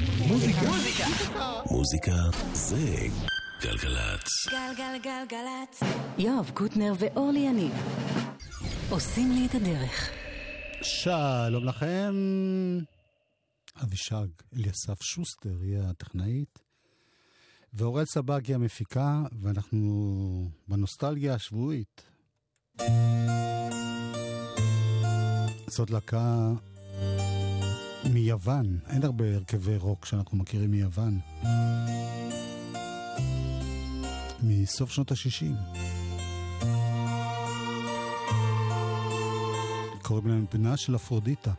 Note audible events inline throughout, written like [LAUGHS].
מוזיקה. מוזיקה זה גלגלצ. גלגלגלגלצ. יואב קוטנר ואורלי יניב עושים לי את הדרך. שלום לכם. אבישג אליסף שוסטר היא הטכנאית, ואורל סבג היא המפיקה, ואנחנו בנוסטלגיה השבועית. זאת להקה מיוון, אין הרבה הרכבי רוק שאנחנו מכירים מיוון. מסוף שנות ה-60. קוראים להם בנה של אפרודיטה.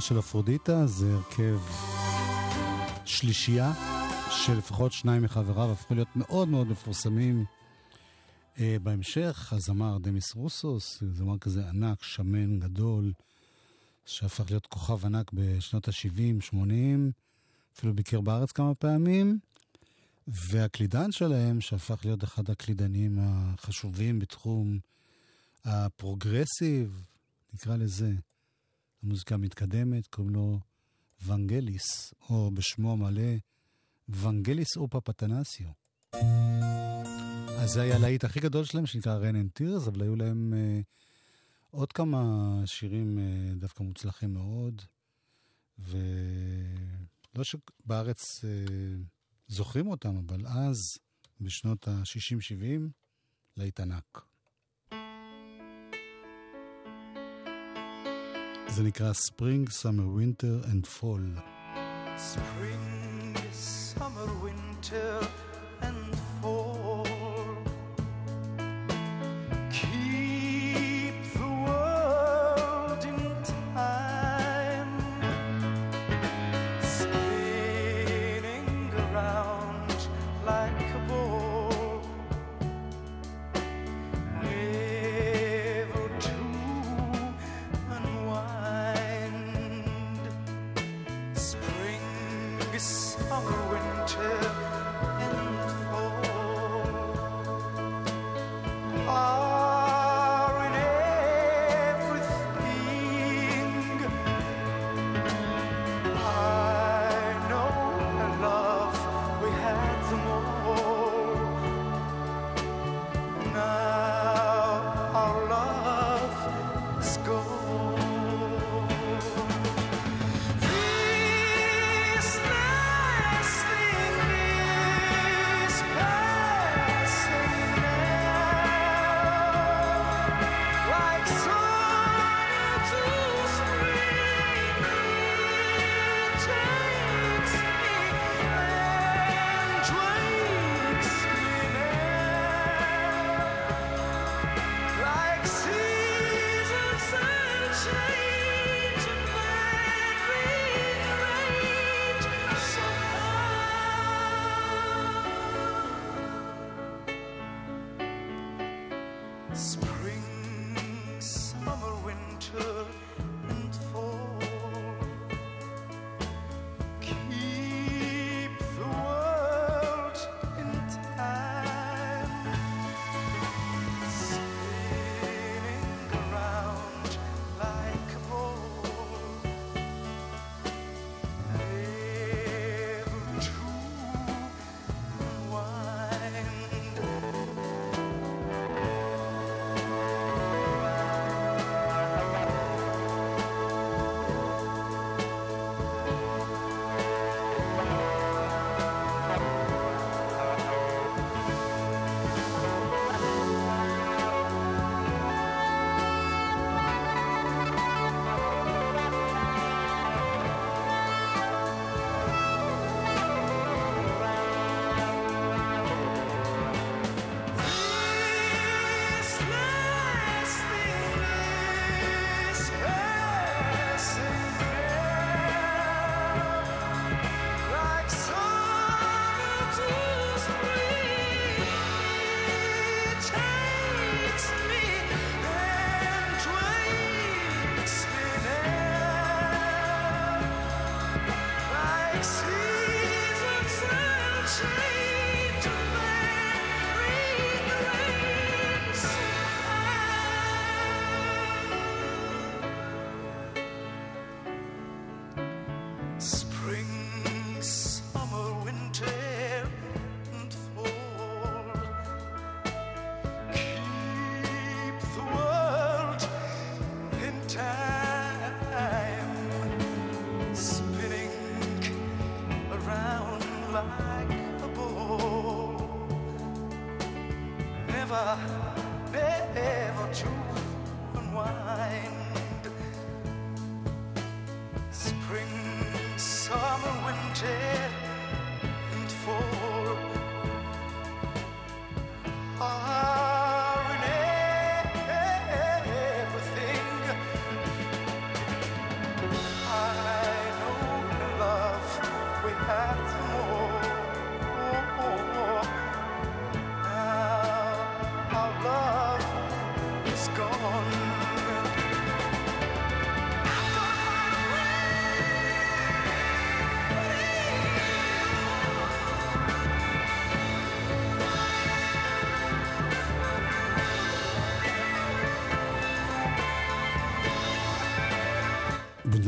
של אפרודיטה זה הרכב שלישייה, שלפחות שניים מחבריו הפכו להיות מאוד מאוד מפורסמים אה, בהמשך. הזמר דמיס רוסוס, זמר כזה ענק, שמן, גדול, שהפך להיות כוכב ענק בשנות ה-70, 80, אפילו ביקר בארץ כמה פעמים. והקלידן שלהם, שהפך להיות אחד הקלידנים החשובים בתחום הפרוגרסיב, נקרא לזה, המוזיקה המתקדמת, קוראים לו ונגליס, או בשמו המלא, ונגליס פפתנסיו. אז זה היה הלהיט הכי גדול שלהם, שנקרא Rain and Tears, אבל היו להם אה, עוד כמה שירים אה, דווקא מוצלחים מאוד, ולא שבארץ אה, זוכרים אותם, אבל אז, בשנות ה-60-70, להיט ענק. זה נקרא Spring, Summer, Winter and Fall. Spring, Summer, Winter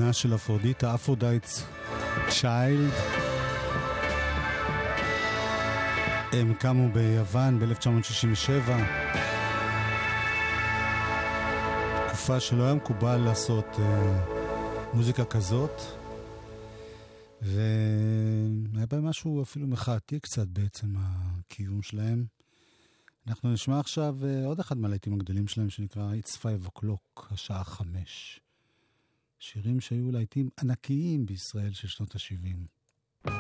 הקטנה של אפרודיטה, Aphrodite's Child. הם קמו ביוון ב-1967, תקופה שלא היה מקובל לעשות אה, מוזיקה כזאת, והיה בהם משהו אפילו מחאתי קצת בעצם הקיום שלהם. אנחנו נשמע עכשיו אה, עוד אחד מהלהיטים הגדולים שלהם שנקרא It's Five O'Clock, השעה חמש. שירים שהיו להיטים ענקיים בישראל של שנות ה-70.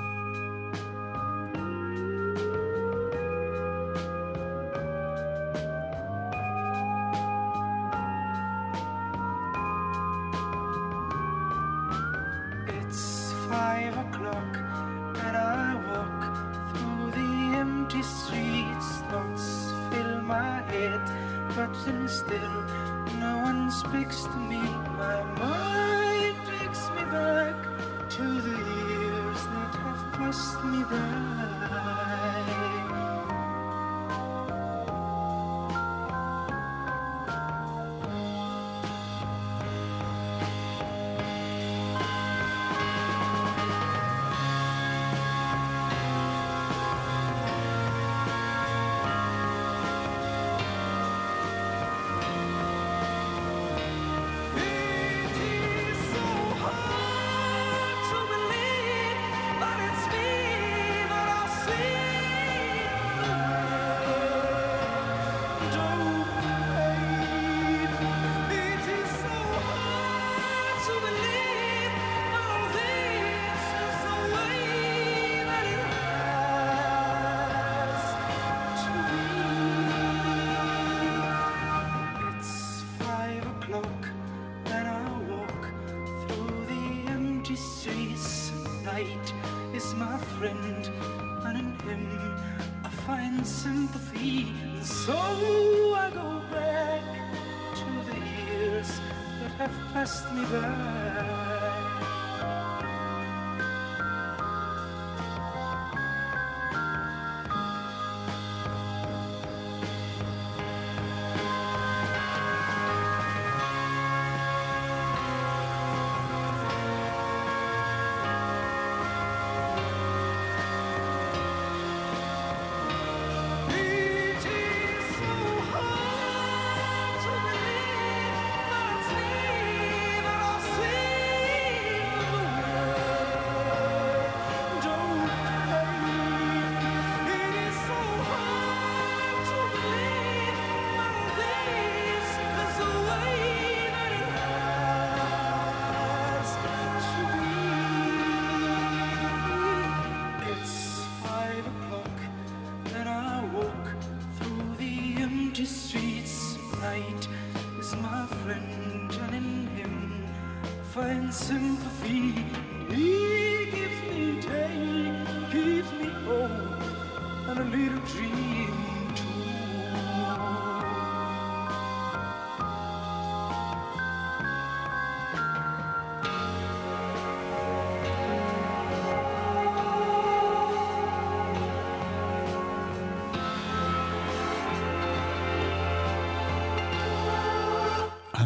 friend, and in him I find sympathy. And so I go back to the years that have passed me by.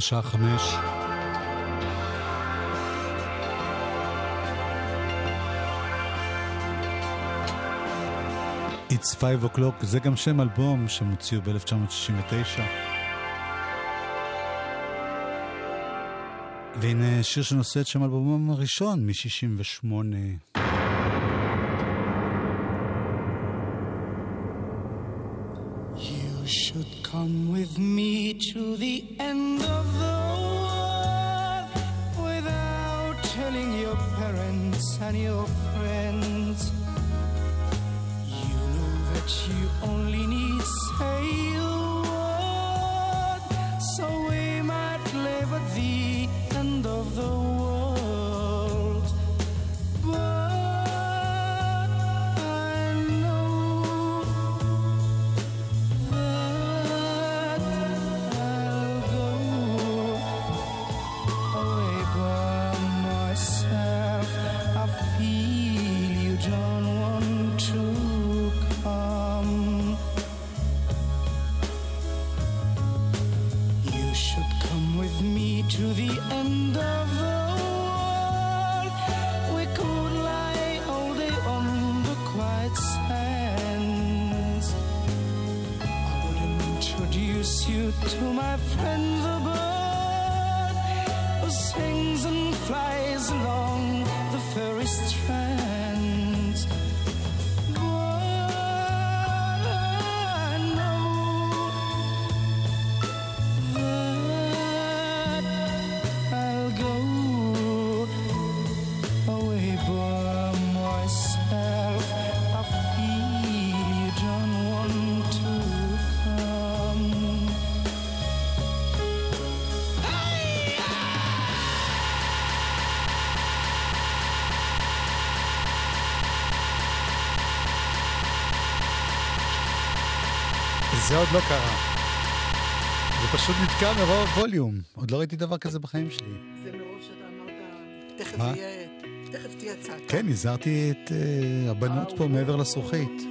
השעה חמש. It's Five o'clock, זה גם שם אלבום שהם הוציאו ב-1969. והנה שיר שנושא את שם אלבומם הראשון מ-68. You should come with me to the end זה עוד לא קרה. זה פשוט נתקע מרוב ווליום. עוד לא ראיתי דבר כזה בחיים שלי. זה מרוב שאתה אמרת, תכף תהיה הצעקה. כן, הזהרתי את אה, הבנות אה, פה אוקיי. מעבר לזכוכית.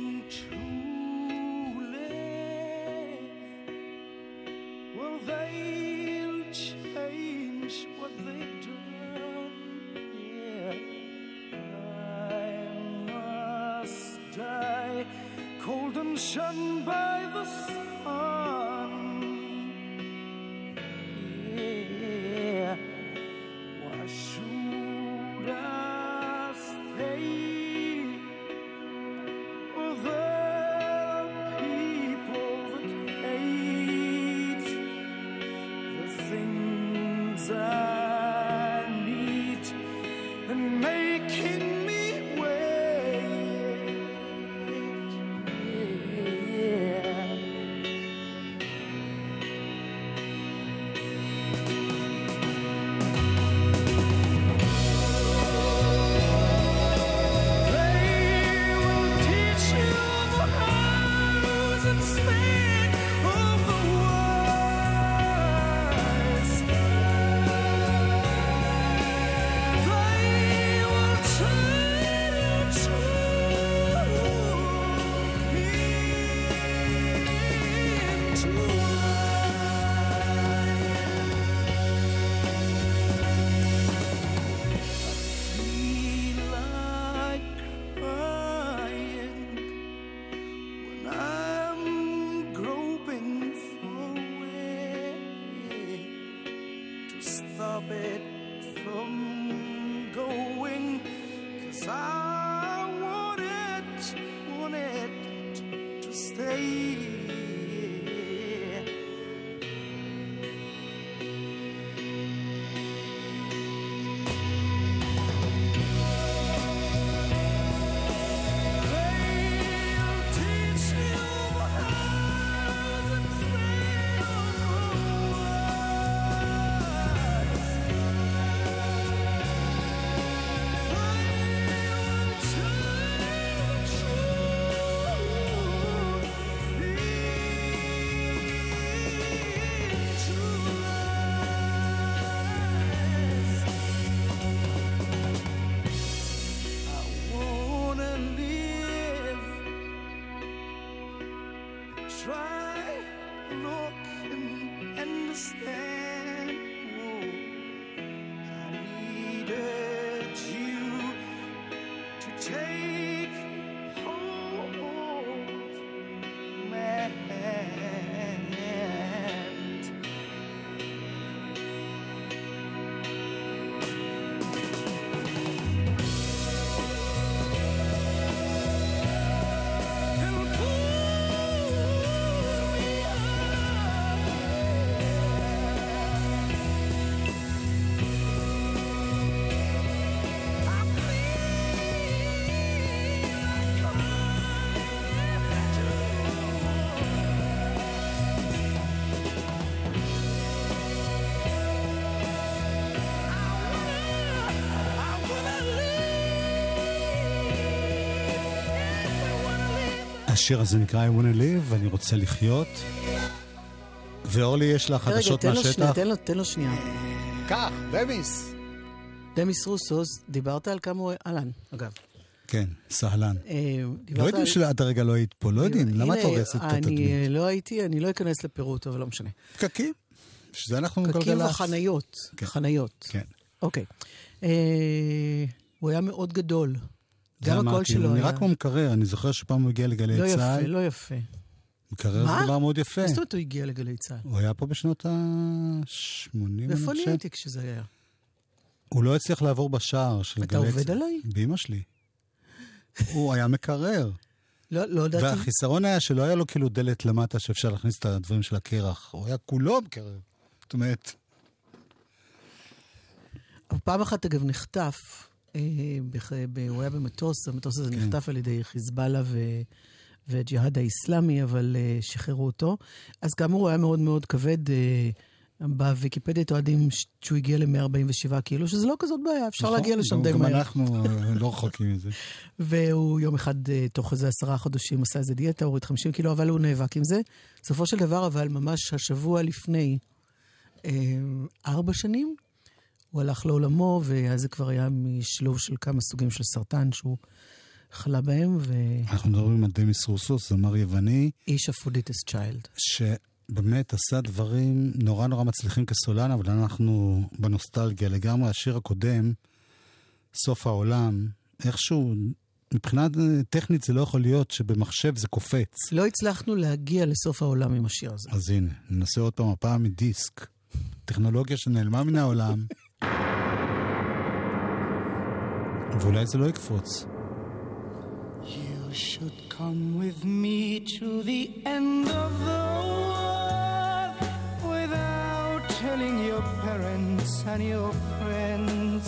השיר הזה נקרא I wanna live, ואני רוצה לחיות. ואורלי, יש לה רגע, חדשות תן לו שנייה, מהשטח? תן לו, תן לו שנייה. קח, דמיס. דמיס רוסוס, דיברת על כמה הוא... אהלן, אגב. כן, סהלן. אה, לא יודעים שעד הרגע לא היית פה, לא יודעים. למה את הורסת את אני התדמית? אה, לא הייתי, אני לא אכנס לפירוט, אבל לא משנה. פקקים. שזה אנחנו פקקים גלגלצ. וחניות. כן. חניות. כן. אוקיי. אה, הוא היה מאוד גדול. גם הקול שלו הוא היה... נראה כמו מקרר, אני זוכר שפעם הוא הגיע לגלי לא יפה, צה"ל. לא יפה. מקרר מה? זה דבר מאוד יפה. מה זאת אומרת הוא הגיע לגלי צה"ל? הוא היה פה בשנות ה-80, אני איפה אני חושב. הייתי כשזה היה? הוא לא הצליח לעבור בשער של אתה גלי עובד צה"ל. עליי? באמא שלי. הוא היה מקרר. לא, לא ידעתי. והחיסרון היה שלא היה לו כאילו דלת למטה שאפשר להכניס את הדברים של הקרח. הוא היה כולו מקרר. זאת אומרת, פעם אחת, אגב, נחטף, הוא היה במטוס, המטוס הזה כן. נחטף על ידי חיזבאללה ו- והג'יהאד האיסלאמי, אבל אה, שחררו אותו. אז כאמור, הוא היה מאוד מאוד כבד. אה, בוויקיפדיה טועדים ש- שהוא הגיע ל-147 קילו, שזה לא כזאת בעיה, אפשר נכון, להגיע לשם גם- די גם מהר. אנחנו אה, לא רחוקים מזה. [LAUGHS] והוא יום אחד, אה, תוך איזה עשרה חודשים, עשה איזה דיאטה, הוריד 50 קילו, אבל הוא נאבק עם זה. בסופו של דבר, אבל ממש השבוע לפני אה, ארבע שנים, הוא הלך לעולמו, ואז זה כבר היה משילוב של כמה סוגים של סרטן שהוא חלה בהם, אנחנו מדברים על דמיס רוסוס, זמר יווני, ואיש Aphrodite's Child. שבאמת עשה דברים נורא נורא מצליחים כסולן, אבל אנחנו בנוסטלגיה לגמרי. השיר הקודם, סוף העולם, איכשהו, מבחינה טכנית זה לא יכול להיות שבמחשב זה קופץ. לא הצלחנו להגיע לסוף העולם עם השיר הזה. אז הנה, ננסה עוד פעם, הפעם מדיסק. טכנולוגיה שנעלמה מן העולם. [LAUGHS] ואולי זה לא יקפוץ. You should come with me to the end of the world without telling your parents and your friends.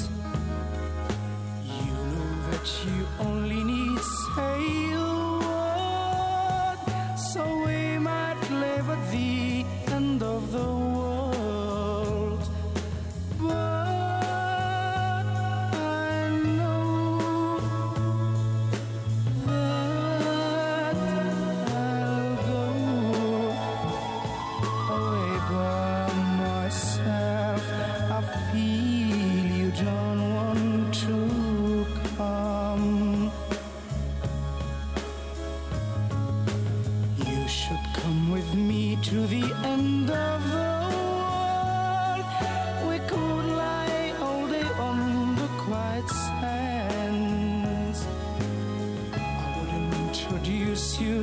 You know that you only need say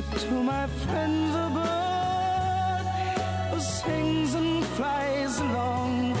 To my friend the bird who sings and flies along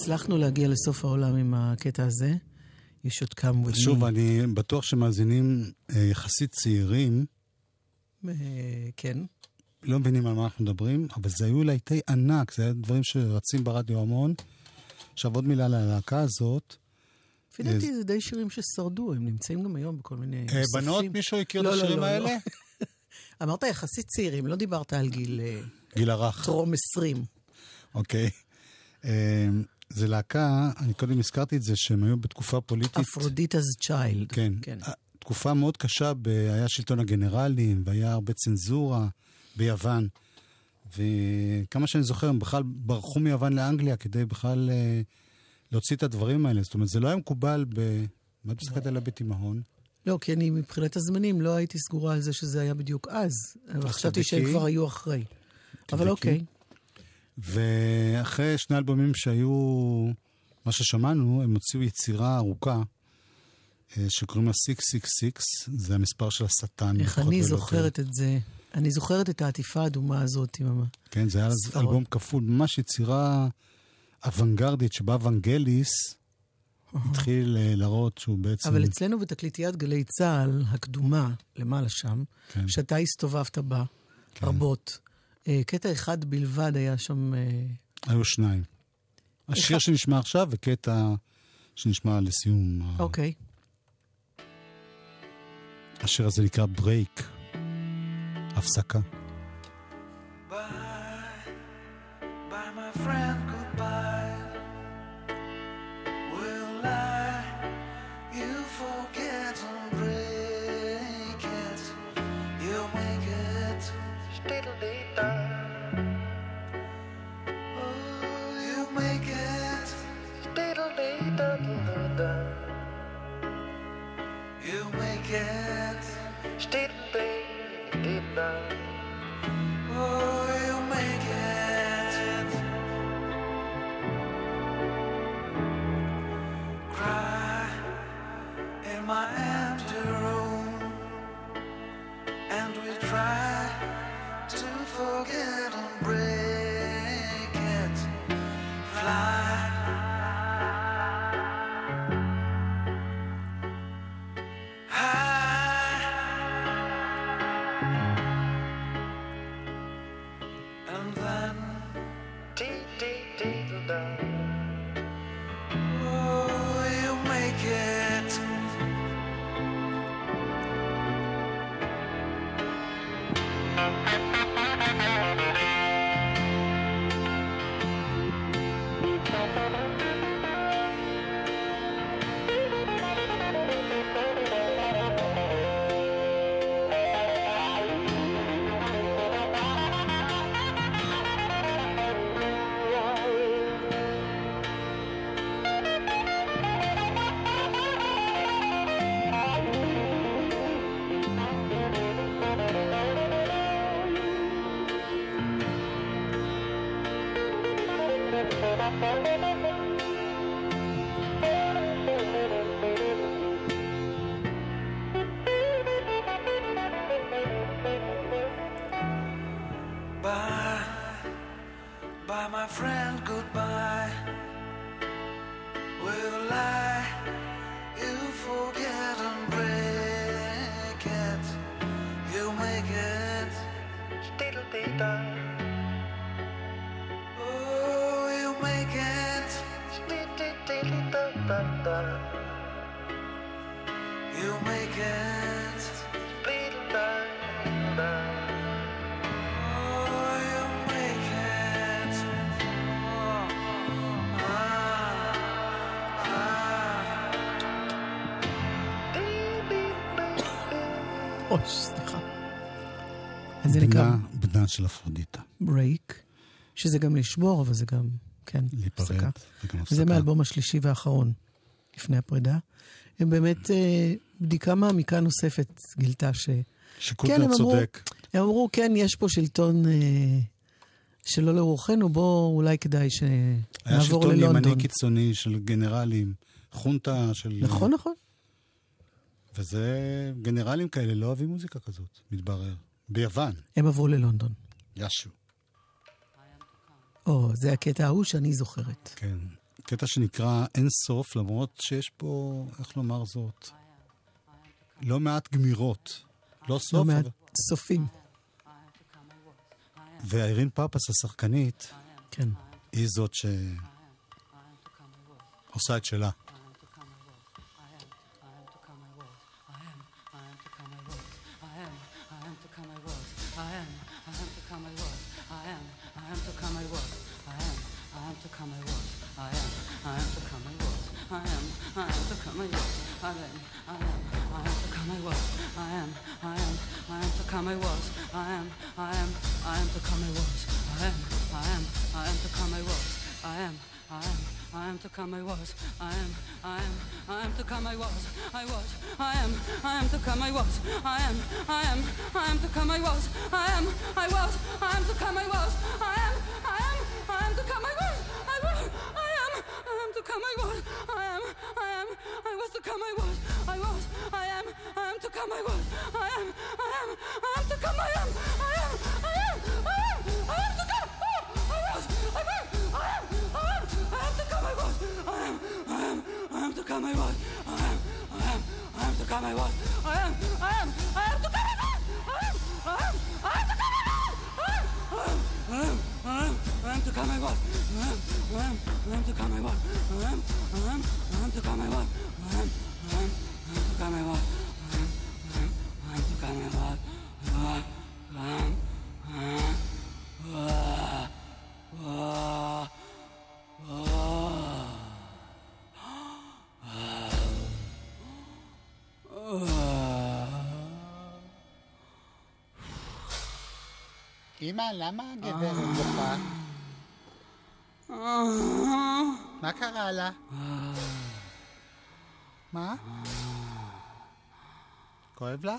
הצלחנו להגיע לסוף העולם עם הקטע הזה. יש עוד כמה... with שוב, me. אני בטוח שמאזינים אה, יחסית צעירים, אה, כן. לא מבינים על מה אנחנו מדברים, אבל זה היו להיטי ענק, זה היה דברים שרצים ברדיו המון. עכשיו עוד מילה ללהקה הזאת. לפי דעתי זה די שירים ששרדו, הם נמצאים גם היום בכל מיני אה. בנות, מישהו הכיר את לא, לא, השירים לא, האלה? [LAUGHS] אמרת יחסית צעירים, לא דיברת על גיל אה, גיל הרך. טרום 20. אוקיי. זה להקה, אני קודם הזכרתי את זה, שהם היו בתקופה פוליטית. Aphrodite's Child. כן. כן. תקופה מאוד קשה, ב... היה שלטון הגנרלים, והיה הרבה צנזורה ביוון. וכמה שאני זוכר, הם בכלל ברחו מיוון לאנגליה כדי בכלל אה, להוציא את הדברים האלה. זאת אומרת, זה לא היה מקובל ב... מה את מסתכלת עליה בתימהון? לא, כי אני מבחינת הזמנים לא הייתי סגורה על זה שזה היה בדיוק אז. אבל חשבתי שהם. כבר היו אחרי. אבל. אוקיי. ואחרי שני אלבומים שהיו, מה ששמענו, הם הוציאו יצירה ארוכה, אה, שקוראים לה 666, זה המספר של השטן. איך אני ולא זוכרת את זה. אני זוכרת את העטיפה האדומה הזאת עם. כן, זה היה אז ספרות. אלבום כפול, ממש יצירה אוונגרדית, שבה אוונגליס התחיל אה, להראות שהוא בעצם... אבל אצלנו בתקליטיית גלי צה"ל, הקדומה, למעלה שם, כן. שאתה הסתובבת בה רבות, אה, קטע אחד בלבד היה שם... אה, היו שניים. השיר שנשמע עכשיו וקטע שנשמע לסיום. אוקיי. השיר הזה נקרא ברייק, הפסקה. אז זה נקרא... בנה של אפרודיטה. Break, שזה גם לשבור, אבל זה גם, כן, להיפרד, הפסקה. וגם הפסקה. זה מהאלבום השלישי והאחרון, לפני הפרידה. הם באמת, אה, בדיקה מעמיקה נוספת גילתה ש... שקוטנר כן, צודק. הם אמרו, כן, יש פה שלטון אה, שלא לרוחנו, בוא, אולי כדאי שנעבור ללונדון. היה שלטון ימני קיצוני של גנרלים, חונטה של... נכון, נכון. וזה, גנרלים כאלה לא אוהבים מוזיקה כזאת, מתברר. ביוון. הם עברו ללונדון. ישו. או, זה הקטע ההוא שאני זוכרת. כן. קטע שנקרא אין סוף, למרות שיש פה, איך לומר זאת, לא מעט גמירות. לא סוף, לא מעט אבל... סופים. ואיירין פאפס, השחקנית, כן. היא זאת שעושה את שלה. אמא, למה הגברת בוכה? מה קרה לה? מה? כואב לה?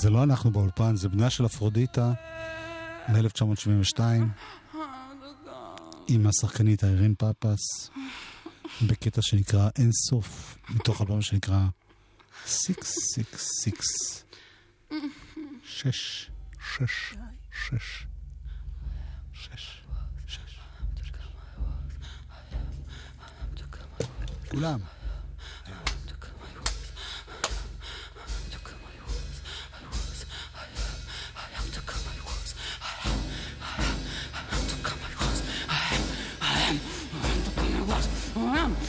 זה לא אנחנו באולפן, זה בנה של אפרודיטה מ-1972, עם השחקנית איירין פאפס, בקטע שנקרא אין סוף, מתוך אלבום שנקרא 666. שש, שש, שש. שש, שש. כולם.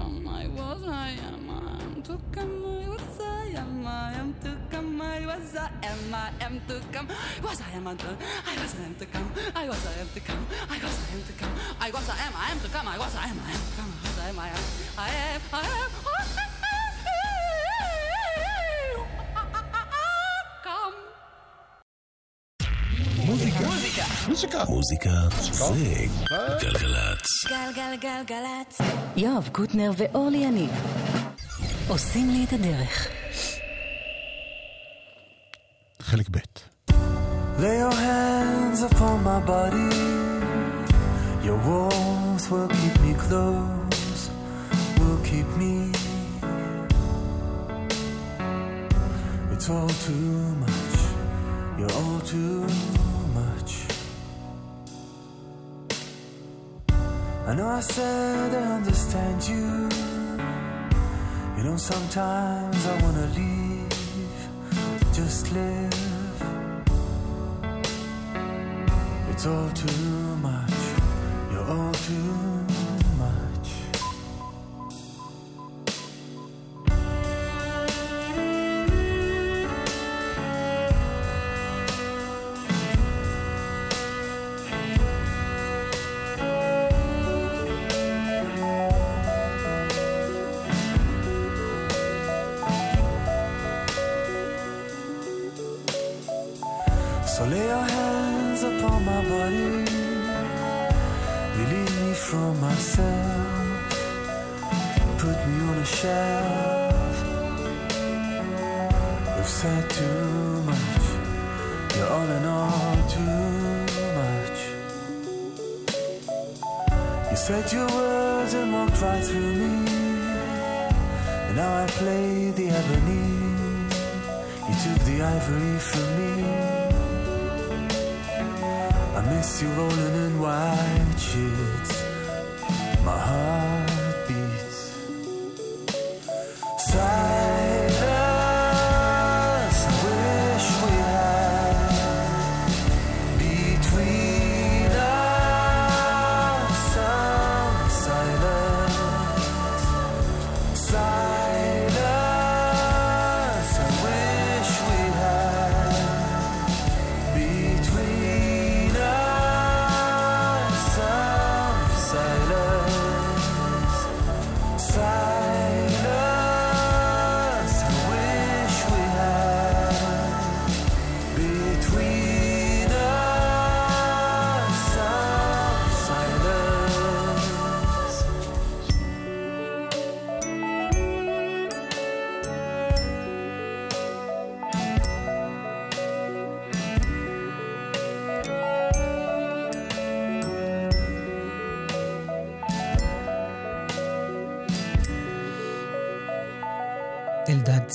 come, I was, I am, I am to come, I was, I am, I am to come, I was, I am, I am to come, was, I am, I was, I am to come, I was, I am to come, I was, I am to come, I was, I am, I am to come, I was, I am, I am to come, I was, I am, I am, I am, I am, I am, come. Música. מוזיקה. מוזיקה. מוזיקה זה גלגלצ. גלגלגלגלצ. יואב קוטנר ואורלי יניב עושים לי את הדרך. חלק ב' Lay your hands upon my body Your walls will keep me close Will keep me It's all too much You're all too much I know I said I understand you. You know, sometimes I wanna leave, just live. It's all too much, you're all too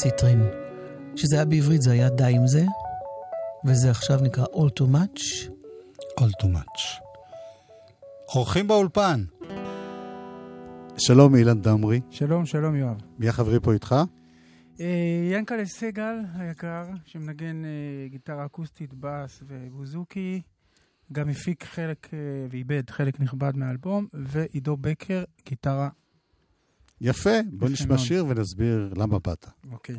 ציטרין. שזה היה בעברית זה היה די עם זה, וזה עכשיו נקרא All Too Much. All too much. אורחים באולפן. שלום אילן דמרי, שלום, שלום יואב. מי החברי פה איתך? אה, ינקלה סגל היקר, שמנגן אה, גיטרה אקוסטית, בס ובוזוקי, גם הפיק חלק אה, ואיבד חלק נכבד מהאלבום, ועידו בקר, גיטרה. יפה, בוא נשמע. שיר ונסביר למה באת. אוקיי.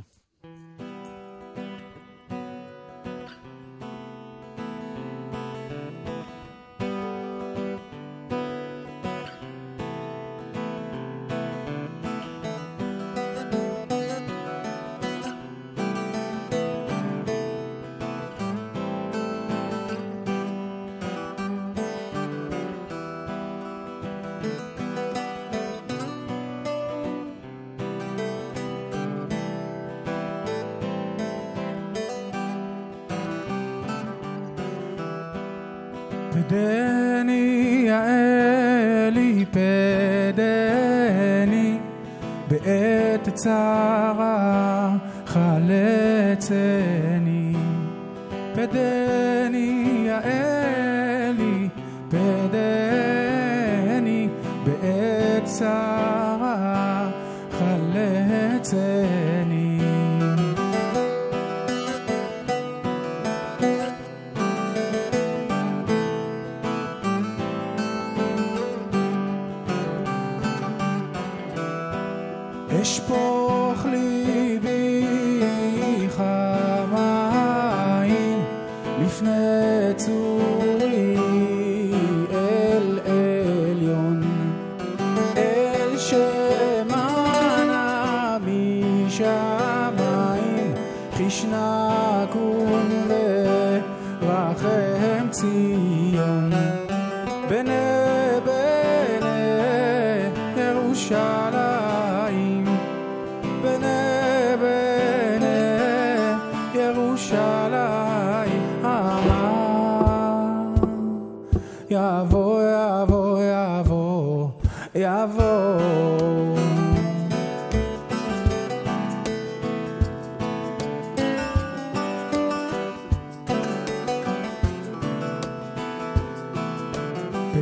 פדני בעת צרה חלצני. פדני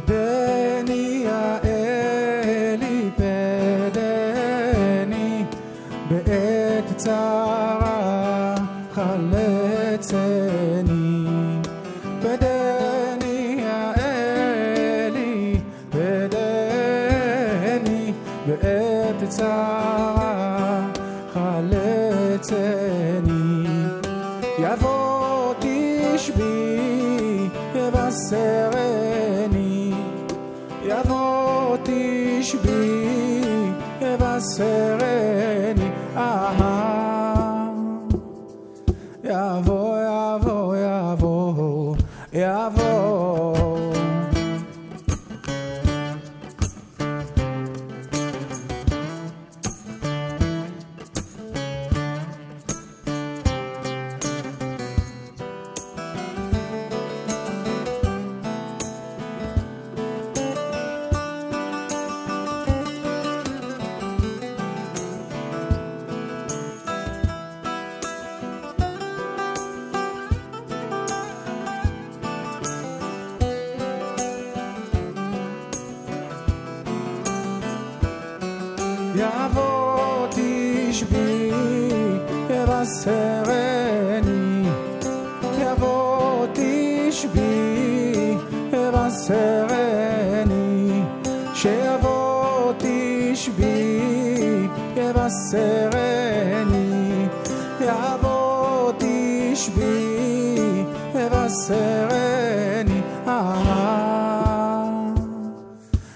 פדני יעלי פדני בעת צרה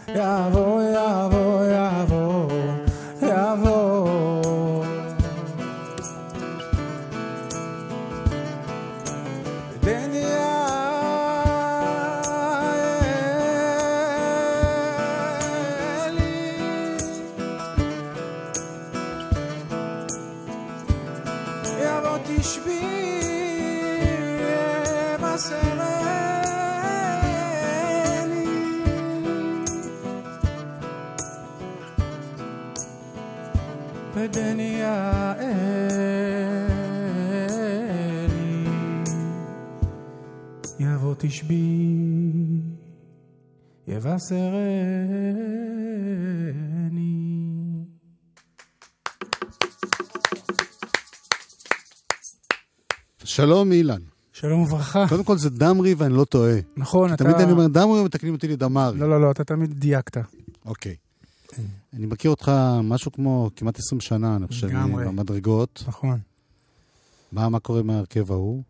Yeah, שלום אילן. שלום וברכה. קודם כל זה דמרי ואני לא טועה. נכון, אתה... תמיד אני אומר דמרי ומתקנים אותי לדמרי. לא, לא, לא, אתה תמיד דייקת. אוקיי. אני מכיר אותך משהו כמו כמעט 20 שנה, אני חושב, לגמרי. במדרגות. נכון. מה מה קורה מההרכב ההוא?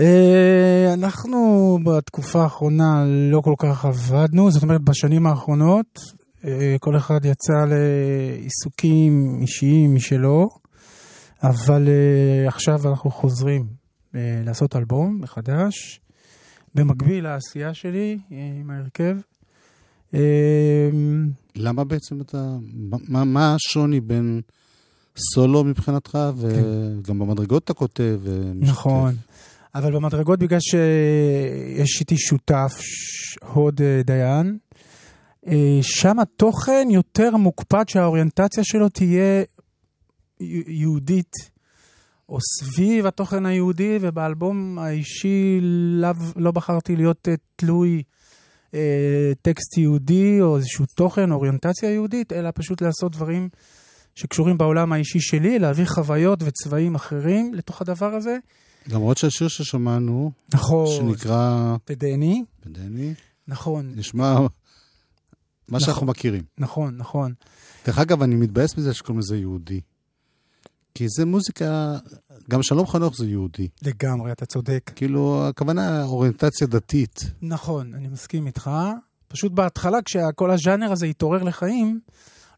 אה, אנחנו בתקופה האחרונה לא כל כך עבדנו, זאת אומרת בשנים האחרונות אה, כל אחד יצא לעיסוקים אישיים משלו, אבל אה, עכשיו אנחנו חוזרים לעשות אלבום מחדש, במקביל לעשייה שלי אה, עם ההרכב. אה, למה בעצם אתה... מה, מה השוני בין סולו מבחינתך, וגם במדרגות אתה כותב ומשתתף? נכון. אבל במדרגות, בגלל שיש איתי שותף, הוד אה, דיין, אה, שם התוכן יותר מוקפד שהאוריינטציה שלו תהיה יהודית, או סביב התוכן היהודי, ובאלבום האישי לאו, לא בחרתי להיות אה, תלוי אה, טקסט יהודי, או איזשהו תוכן, אוריינטציה יהודית, אלא פשוט לעשות דברים שקשורים בעולם האישי שלי, להביא חוויות וצבעים אחרים לתוך הדבר הזה. למרות שהשיר ששמענו, נכון. שנקרא פדני, בדני, נכון, נשמע מה שאנחנו מכירים. נכון, נכון. דרך אגב, אני מתבאס מזה שקוראים לזה יהודי. כי זה מוזיקה, גם שלום חנוך זה יהודי. לגמרי, אתה צודק. כאילו, הכוונה אוריינטציה דתית. נכון, אני מסכים איתך. פשוט בהתחלה, כשכל הז'אנר הזה התעורר לחיים,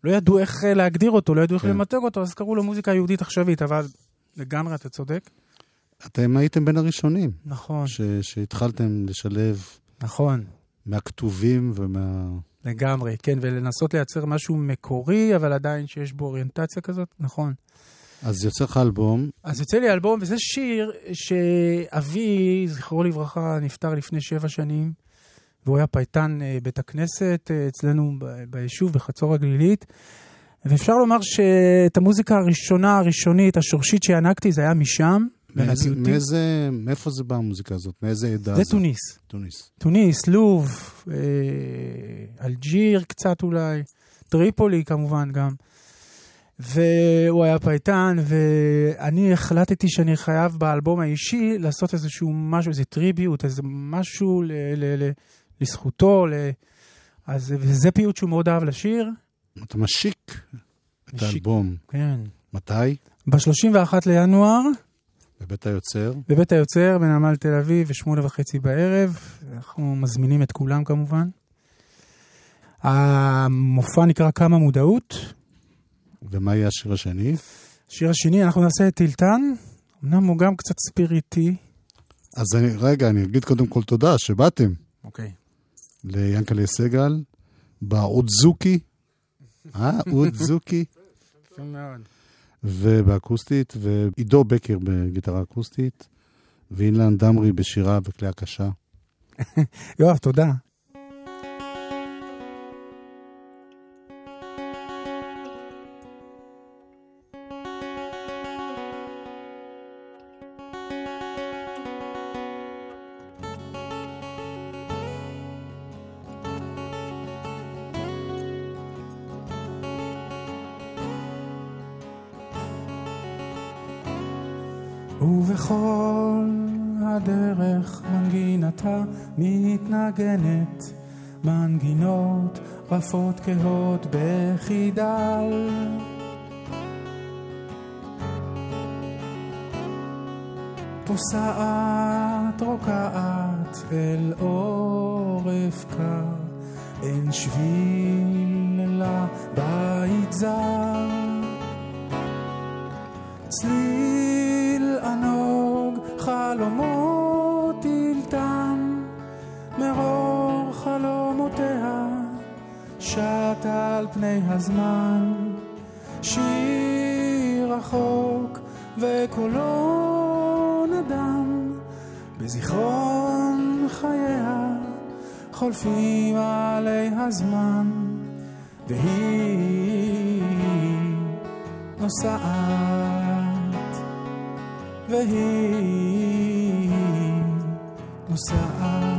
לא ידעו איך אה, להגדיר אותו, לא ידעו איך כן. למתג אותו, אז קראו לו מוזיקה יהודית עכשווית, אבל לגמרי, אתה צודק. אתם הייתם בין הראשונים נכון, ש- שהתחלתם לשלב נכון, מהכתובים ומה... לגמרי, כן, ולנסות לייצר משהו מקורי, אבל עדיין שיש בו אוריינטציה כזאת, נכון. אז יוצא לך אלבום, אז יוצא לי אלבום, וזה שיר שאבי, זכרו לברכה, נפטר לפני שבע שנים, והוא היה פייטן אה, בית הכנסת אה, אצלנו ביישוב, בחצור הגלילית. ואפשר לומר שאת המוזיקה הראשונה, הראשונית, השורשית שהענקתי, זה היה משם, מאיזה, מאיפה זה בא המוזיקה הזאת? מאיזה עדה זה תוניס. תוניס. תוניס, לוב, אה, אלג'יר קצת אולי, טריפולי כמובן גם. והוא היה פייטן, ואני החלטתי שאני חייב באלבום האישי לעשות איזשהו משהו, איזה tribute, איזה משהו ל- ל- ל- לזכותו. ל... אז וזה פיוט שהוא מאוד אהב לשיר. אתה משיק את. האלבום. כן. מתי? ב-31 לינואר, בבית היוצר. בבית היוצר, בנמל תל אביב, בשמונה וחצי בערב. אנחנו מזמינים את כולם כמובן. המופע נקרא כמה מודעות. ומה יהיה השיר השני? שיר השני, אנחנו נעשה את טילטן. אמנם הוא גם קצת ספיריטי. אז אני, רגע, אני אגיד קודם כל תודה שבאתם אוקיי. ליאנקלה סגל, באודזוקי, אה, אודזוקי. ובאקוסטית, ועידו בקר בגיטרה אקוסטית, ואילן דמרי בשירה וכלי הקשה. [LAUGHS] יואב, תודה. רפות כהות בחידל. פוסעת רוקעת אל עורף קר, אין שביל רחוק וקולו נדם. בזיכרון חייה חולפים עלי הזמן והיא נוסעת והיא נוסעת.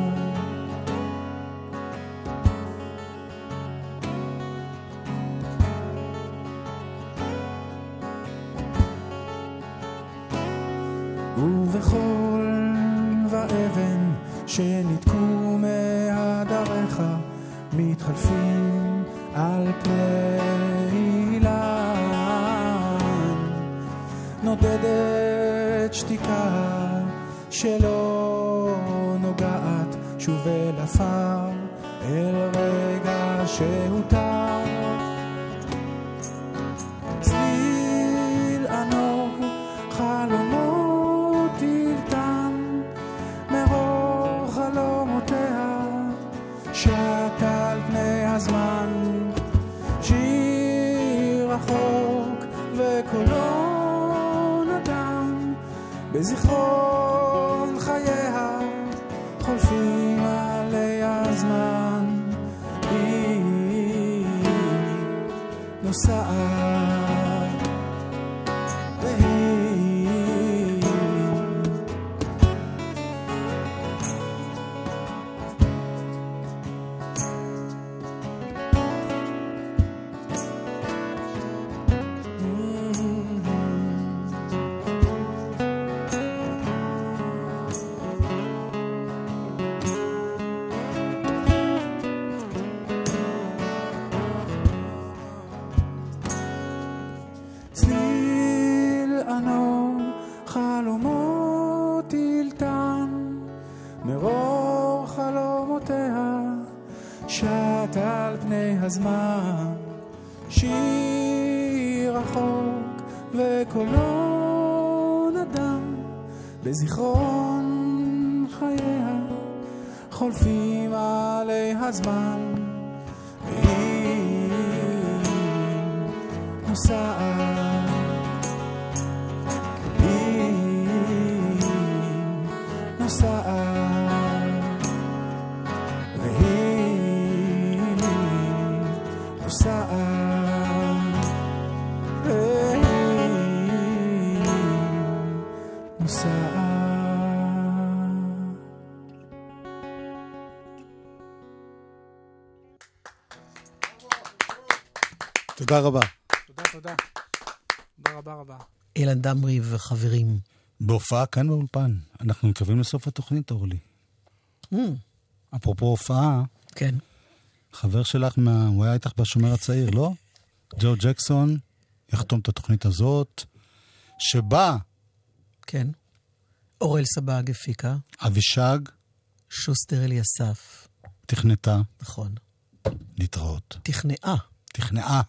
שלא נוגעת שוב אל עפר, אל רגע של... הופעה כאן באולפן. אנחנו מקווים לסוף התוכנית, אורלי. Mm. אפרופו הופעה, כן. חבר שלך, מה... הוא היה איתך בשומר הצעיר, לא? ג'ו ג'קסון יחתום את התוכנית הזאת, שבה... כן. אורל סבג הפיקה. אבישג. שוסטר אליסף. תכנתה. נכון. להתראות. תכנעה. תכנעה.